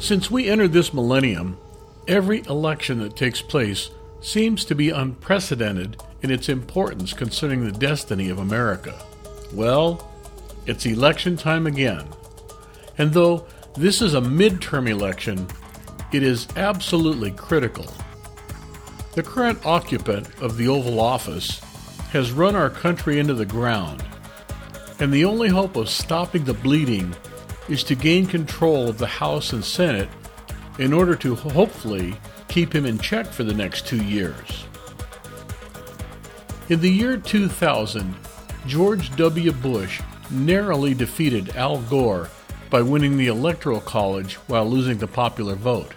Since we entered this millennium, every election that takes place seems to be unprecedented in its importance concerning the destiny of America. Well, it's election time again. And though this is a midterm election, it is absolutely critical. The current occupant of the Oval Office has run our country into the ground, and the only hope of stopping the bleeding is to gain control of the House and Senate in order to hopefully keep him in check for the next two years. In the year 2000, George W. Bush narrowly defeated Al Gore by winning the Electoral College while losing the popular vote.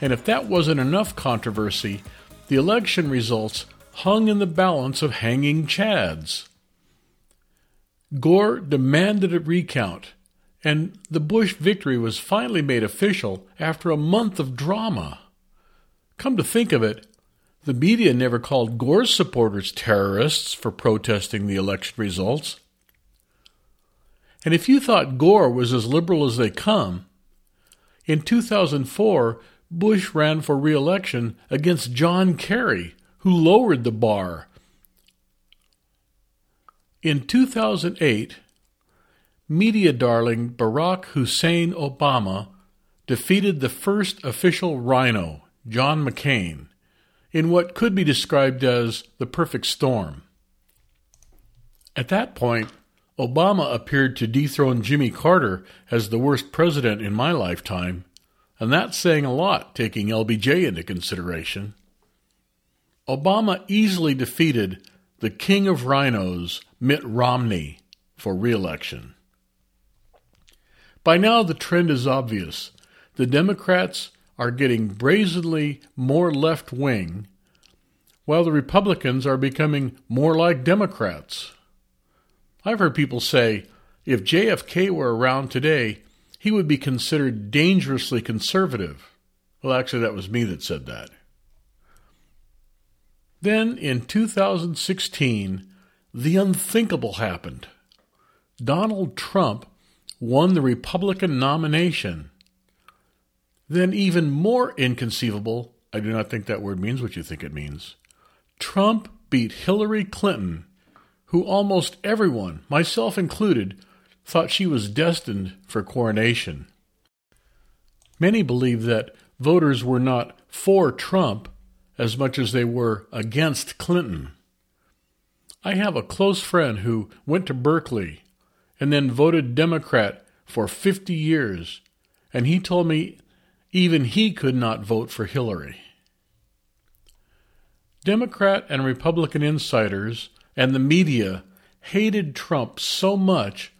And if that wasn't enough controversy, the election results hung in the balance of hanging chads. Gore demanded a recount, and the Bush victory was finally made official after a month of drama. Come to think of it, the media never called Gore's supporters terrorists for protesting the election results. And if you thought Gore was as liberal as they come, in 2004, Bush ran for re election against John Kerry, who lowered the bar. In 2008, media darling Barack Hussein Obama defeated the first official rhino, John McCain, in what could be described as the perfect storm. At that point, Obama appeared to dethrone Jimmy Carter as the worst president in my lifetime, and that's saying a lot taking LBJ into consideration. Obama easily defeated the king of rhinos, Mitt Romney, for re election. By now, the trend is obvious. The Democrats are getting brazenly more left wing, while the Republicans are becoming more like Democrats. I've heard people say if JFK were around today, he would be considered dangerously conservative. Well, actually, that was me that said that. Then in 2016, the unthinkable happened. Donald Trump won the Republican nomination. Then, even more inconceivable, I do not think that word means what you think it means. Trump beat Hillary Clinton, who almost everyone, myself included, thought she was destined for coronation. Many believe that voters were not for Trump as much as they were against Clinton. I have a close friend who went to Berkeley and then voted Democrat for 50 years, and he told me even he could not vote for Hillary. Democrat and Republican insiders and the media hated Trump so much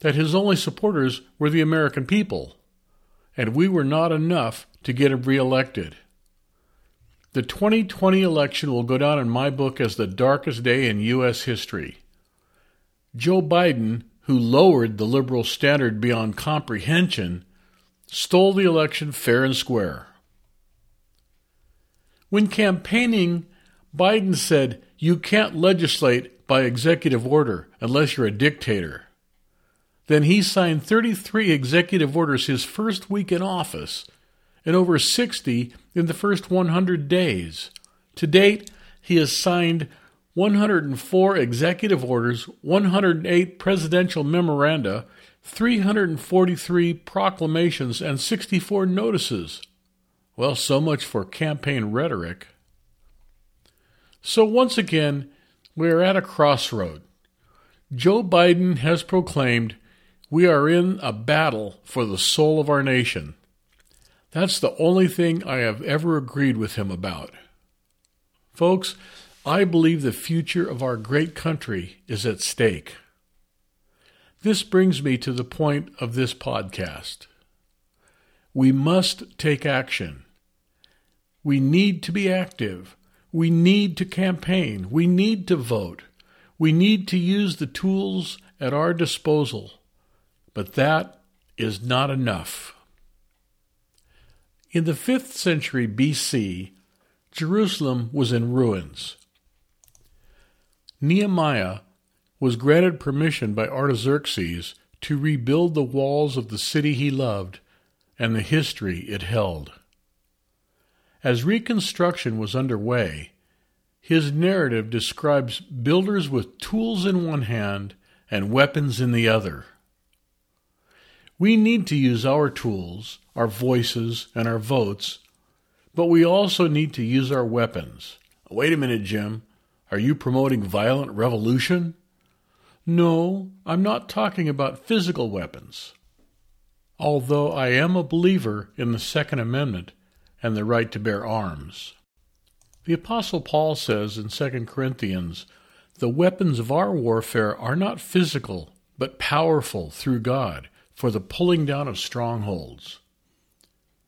that his only supporters were the American people, and we were not enough to get him reelected. The 2020 election will go down in my book as the darkest day in U.S. history. Joe Biden who lowered the liberal standard beyond comprehension, stole the election fair and square. When campaigning, Biden said, You can't legislate by executive order unless you're a dictator. Then he signed 33 executive orders his first week in office and over 60 in the first 100 days. To date, he has signed 104 executive orders, 108 presidential memoranda, 343 proclamations, and 64 notices. Well, so much for campaign rhetoric. So once again, we are at a crossroad. Joe Biden has proclaimed we are in a battle for the soul of our nation. That's the only thing I have ever agreed with him about. Folks, I believe the future of our great country is at stake. This brings me to the point of this podcast. We must take action. We need to be active. We need to campaign. We need to vote. We need to use the tools at our disposal. But that is not enough. In the 5th century BC, Jerusalem was in ruins. Nehemiah was granted permission by Artaxerxes to rebuild the walls of the city he loved and the history it held. As Reconstruction was underway, his narrative describes builders with tools in one hand and weapons in the other. We need to use our tools, our voices, and our votes, but we also need to use our weapons. Wait a minute, Jim. Are you promoting violent revolution? No, I'm not talking about physical weapons. Although I am a believer in the Second Amendment and the right to bear arms. The Apostle Paul says in 2 Corinthians, The weapons of our warfare are not physical, but powerful through God for the pulling down of strongholds.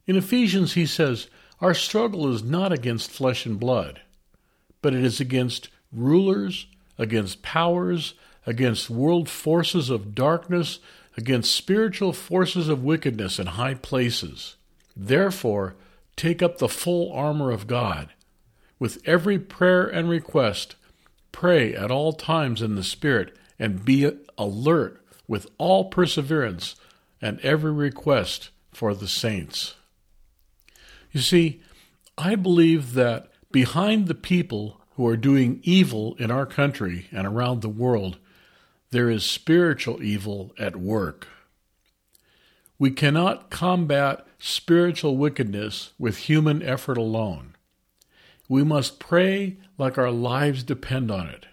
In Ephesians, he says, Our struggle is not against flesh and blood, but it is against rulers, against powers, against world forces of darkness, against spiritual forces of wickedness in high places. Therefore, take up the full armor of God. With every prayer and request, pray at all times in the Spirit, and be alert with all perseverance and every request for the saints. You see, I believe that behind the people who are doing evil in our country and around the world, there is spiritual evil at work. We cannot combat spiritual wickedness with human effort alone. We must pray like our lives depend on it.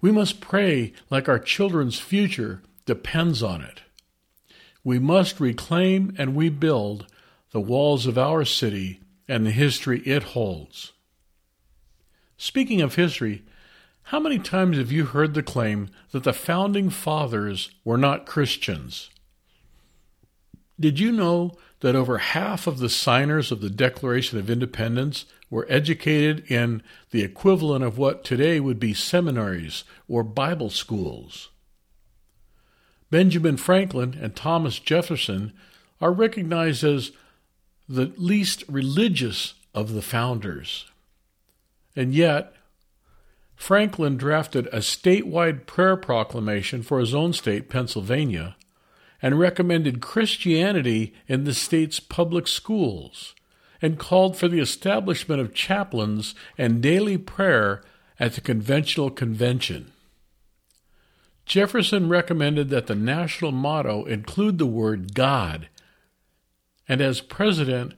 We must pray like our children's future depends on it. We must reclaim and rebuild the walls of our city and the history it holds. Speaking of history, how many times have you heard the claim that the founding fathers were not Christians? Did you know that over half of the signers of the Declaration of Independence were educated in the equivalent of what today would be seminaries or Bible schools? Benjamin Franklin and Thomas Jefferson are recognized as the least religious of the founders. And yet, Franklin drafted a statewide prayer proclamation for his own state, Pennsylvania, and recommended Christianity in the state's public schools, and called for the establishment of chaplains and daily prayer at the conventional convention. Jefferson recommended that the national motto include the word God, and as president,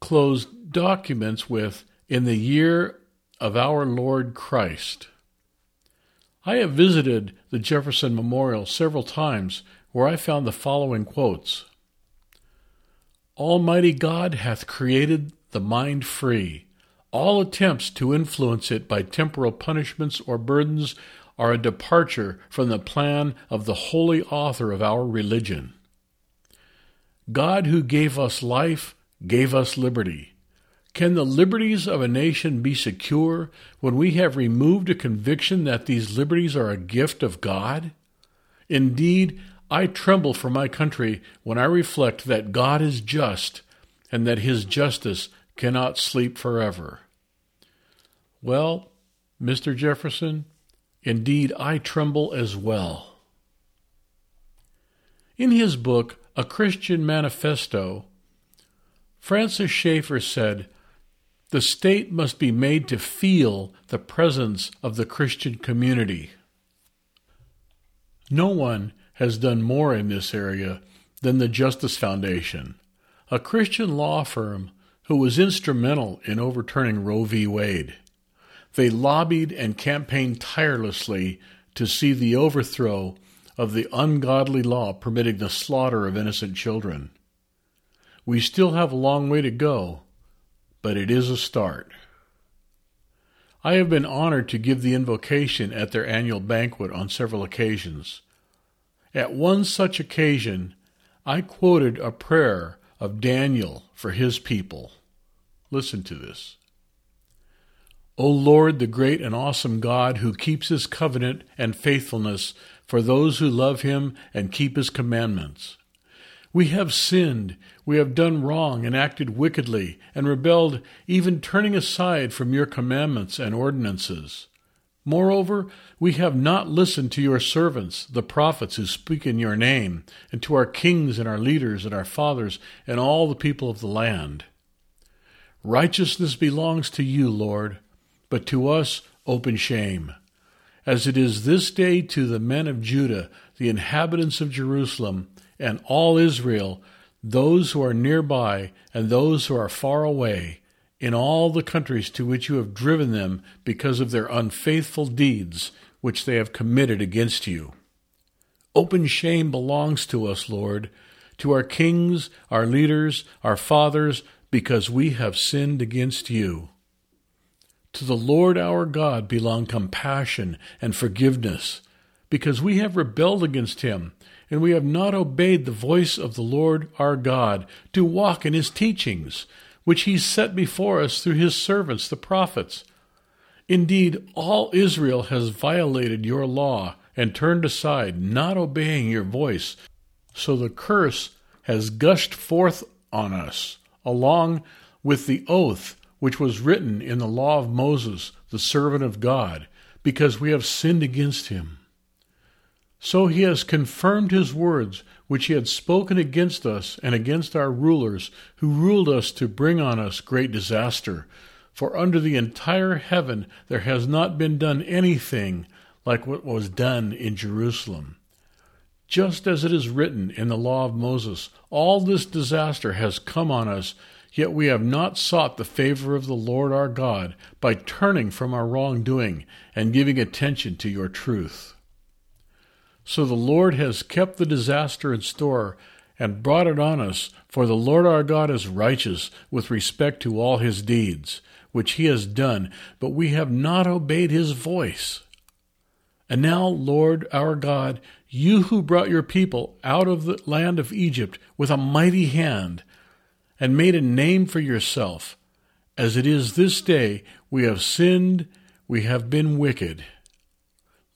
closed documents with, In the year of our Lord Christ. I have visited the Jefferson Memorial several times where I found the following quotes Almighty God hath created the mind free. All attempts to influence it by temporal punishments or burdens are a departure from the plan of the holy author of our religion. God, who gave us life, gave us liberty. Can the liberties of a nation be secure when we have removed a conviction that these liberties are a gift of God? Indeed, I tremble for my country when I reflect that God is just and that his justice cannot sleep forever. Well, Mr. Jefferson, Indeed, I tremble as well. In his book, A Christian Manifesto, Francis Schaeffer said, The state must be made to feel the presence of the Christian community. No one has done more in this area than the Justice Foundation, a Christian law firm who was instrumental in overturning Roe v. Wade. They lobbied and campaigned tirelessly to see the overthrow of the ungodly law permitting the slaughter of innocent children. We still have a long way to go, but it is a start. I have been honored to give the invocation at their annual banquet on several occasions. At one such occasion, I quoted a prayer of Daniel for his people. Listen to this. O Lord, the great and awesome God, who keeps his covenant and faithfulness for those who love him and keep his commandments. We have sinned, we have done wrong and acted wickedly, and rebelled, even turning aside from your commandments and ordinances. Moreover, we have not listened to your servants, the prophets who speak in your name, and to our kings and our leaders and our fathers and all the people of the land. Righteousness belongs to you, Lord, but to us open shame. As it is this day to the men of Judah, the inhabitants of Jerusalem, and all Israel, those who are nearby and those who are far away, in all the countries to which you have driven them because of their unfaithful deeds which they have committed against you. Open shame belongs to us, Lord, to our kings, our leaders, our fathers, because we have sinned against you. To the Lord our God belong compassion and forgiveness, because we have rebelled against him, and we have not obeyed the voice of the Lord our God to walk in his teachings which he set before us through his servants, the prophets. Indeed, all Israel has violated your law and turned aside, not obeying your voice. So the curse has gushed forth on us, along with the oath which was written in the law of Moses, the servant of God, because we have sinned against him. So he has confirmed his words which he had spoken against us and against our rulers, who ruled us to bring on us great disaster. For under the entire heaven there has not been done anything like what was done in Jerusalem. Just as it is written in the law of Moses, all this disaster has come on us, yet we have not sought the favor of the Lord our God by turning from our wrongdoing and giving attention to your truth. So the Lord has kept the disaster in store and brought it on us, for the Lord our God is righteous with respect to all his deeds, which he has done, but we have not obeyed his voice. And now, Lord our God, you who brought your people out of the land of Egypt with a mighty hand, and made a name for yourself, as it is this day, we have sinned, we have been wicked.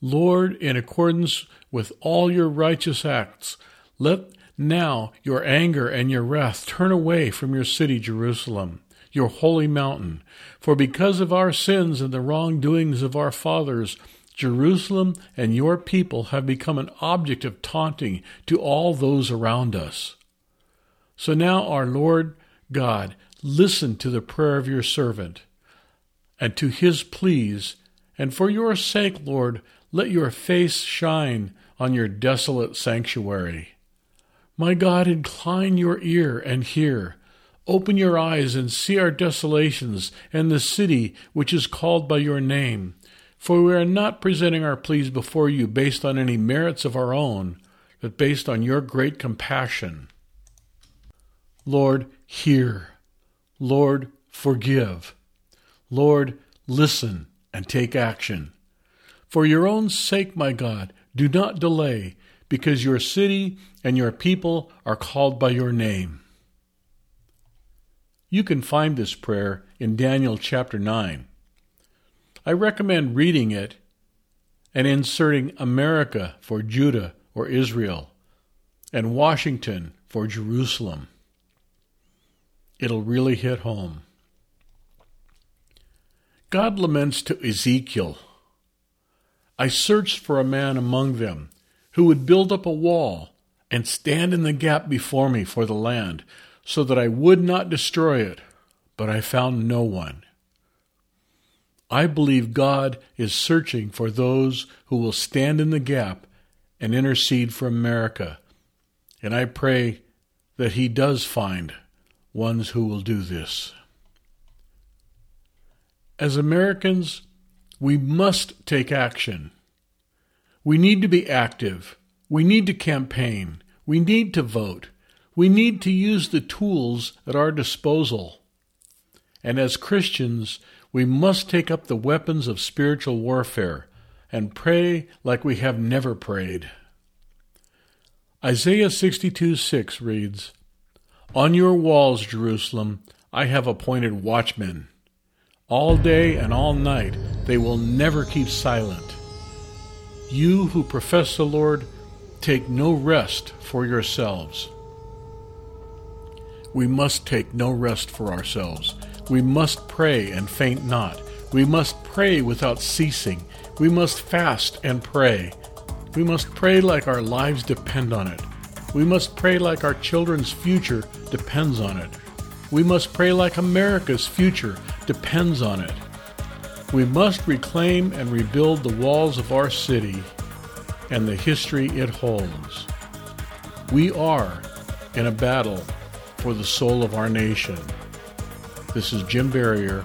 Lord, in accordance with all your righteous acts, let now your anger and your wrath turn away from your city, Jerusalem, your holy mountain. For because of our sins and the wrongdoings of our fathers, Jerusalem and your people have become an object of taunting to all those around us. So now, our Lord God, listen to the prayer of your servant and to his pleas, and for your sake, Lord, let your face shine on your desolate sanctuary. My God, incline your ear and hear. Open your eyes and see our desolations and the city which is called by your name. For we are not presenting our pleas before you based on any merits of our own, but based on your great compassion. Lord, hear. Lord, forgive. Lord, listen and take action. For your own sake, my God, do not delay, because your city and your people are called by your name. You can find this prayer in Daniel chapter 9. I recommend reading it and inserting America for Judah or Israel and Washington for Jerusalem. It'll really hit home. God laments to Ezekiel I searched for a man among them who would build up a wall and stand in the gap before me for the land, so that I would not destroy it, but I found no one. I believe God is searching for those who will stand in the gap and intercede for America, and I pray that He does find ones who will do this. As Americans, we must take action. We need to be active. We need to campaign. We need to vote. We need to use the tools at our disposal. And as Christians, we must take up the weapons of spiritual warfare and pray like we have never prayed. Isaiah 62 6 reads, On your walls, Jerusalem, I have appointed watchmen. All day and all night they will never keep silent. You who profess the Lord, take no rest for yourselves. We must take no rest for ourselves. We must pray and faint not. We must pray without ceasing. We must fast and pray. We must pray like our lives depend on it. We must pray like our children's future depends on it. We must pray like America's future depends on it. We must reclaim and rebuild the walls of our city and the history it holds. We are in a battle for the soul of our nation. This is Jim Barrier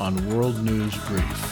on World News Brief.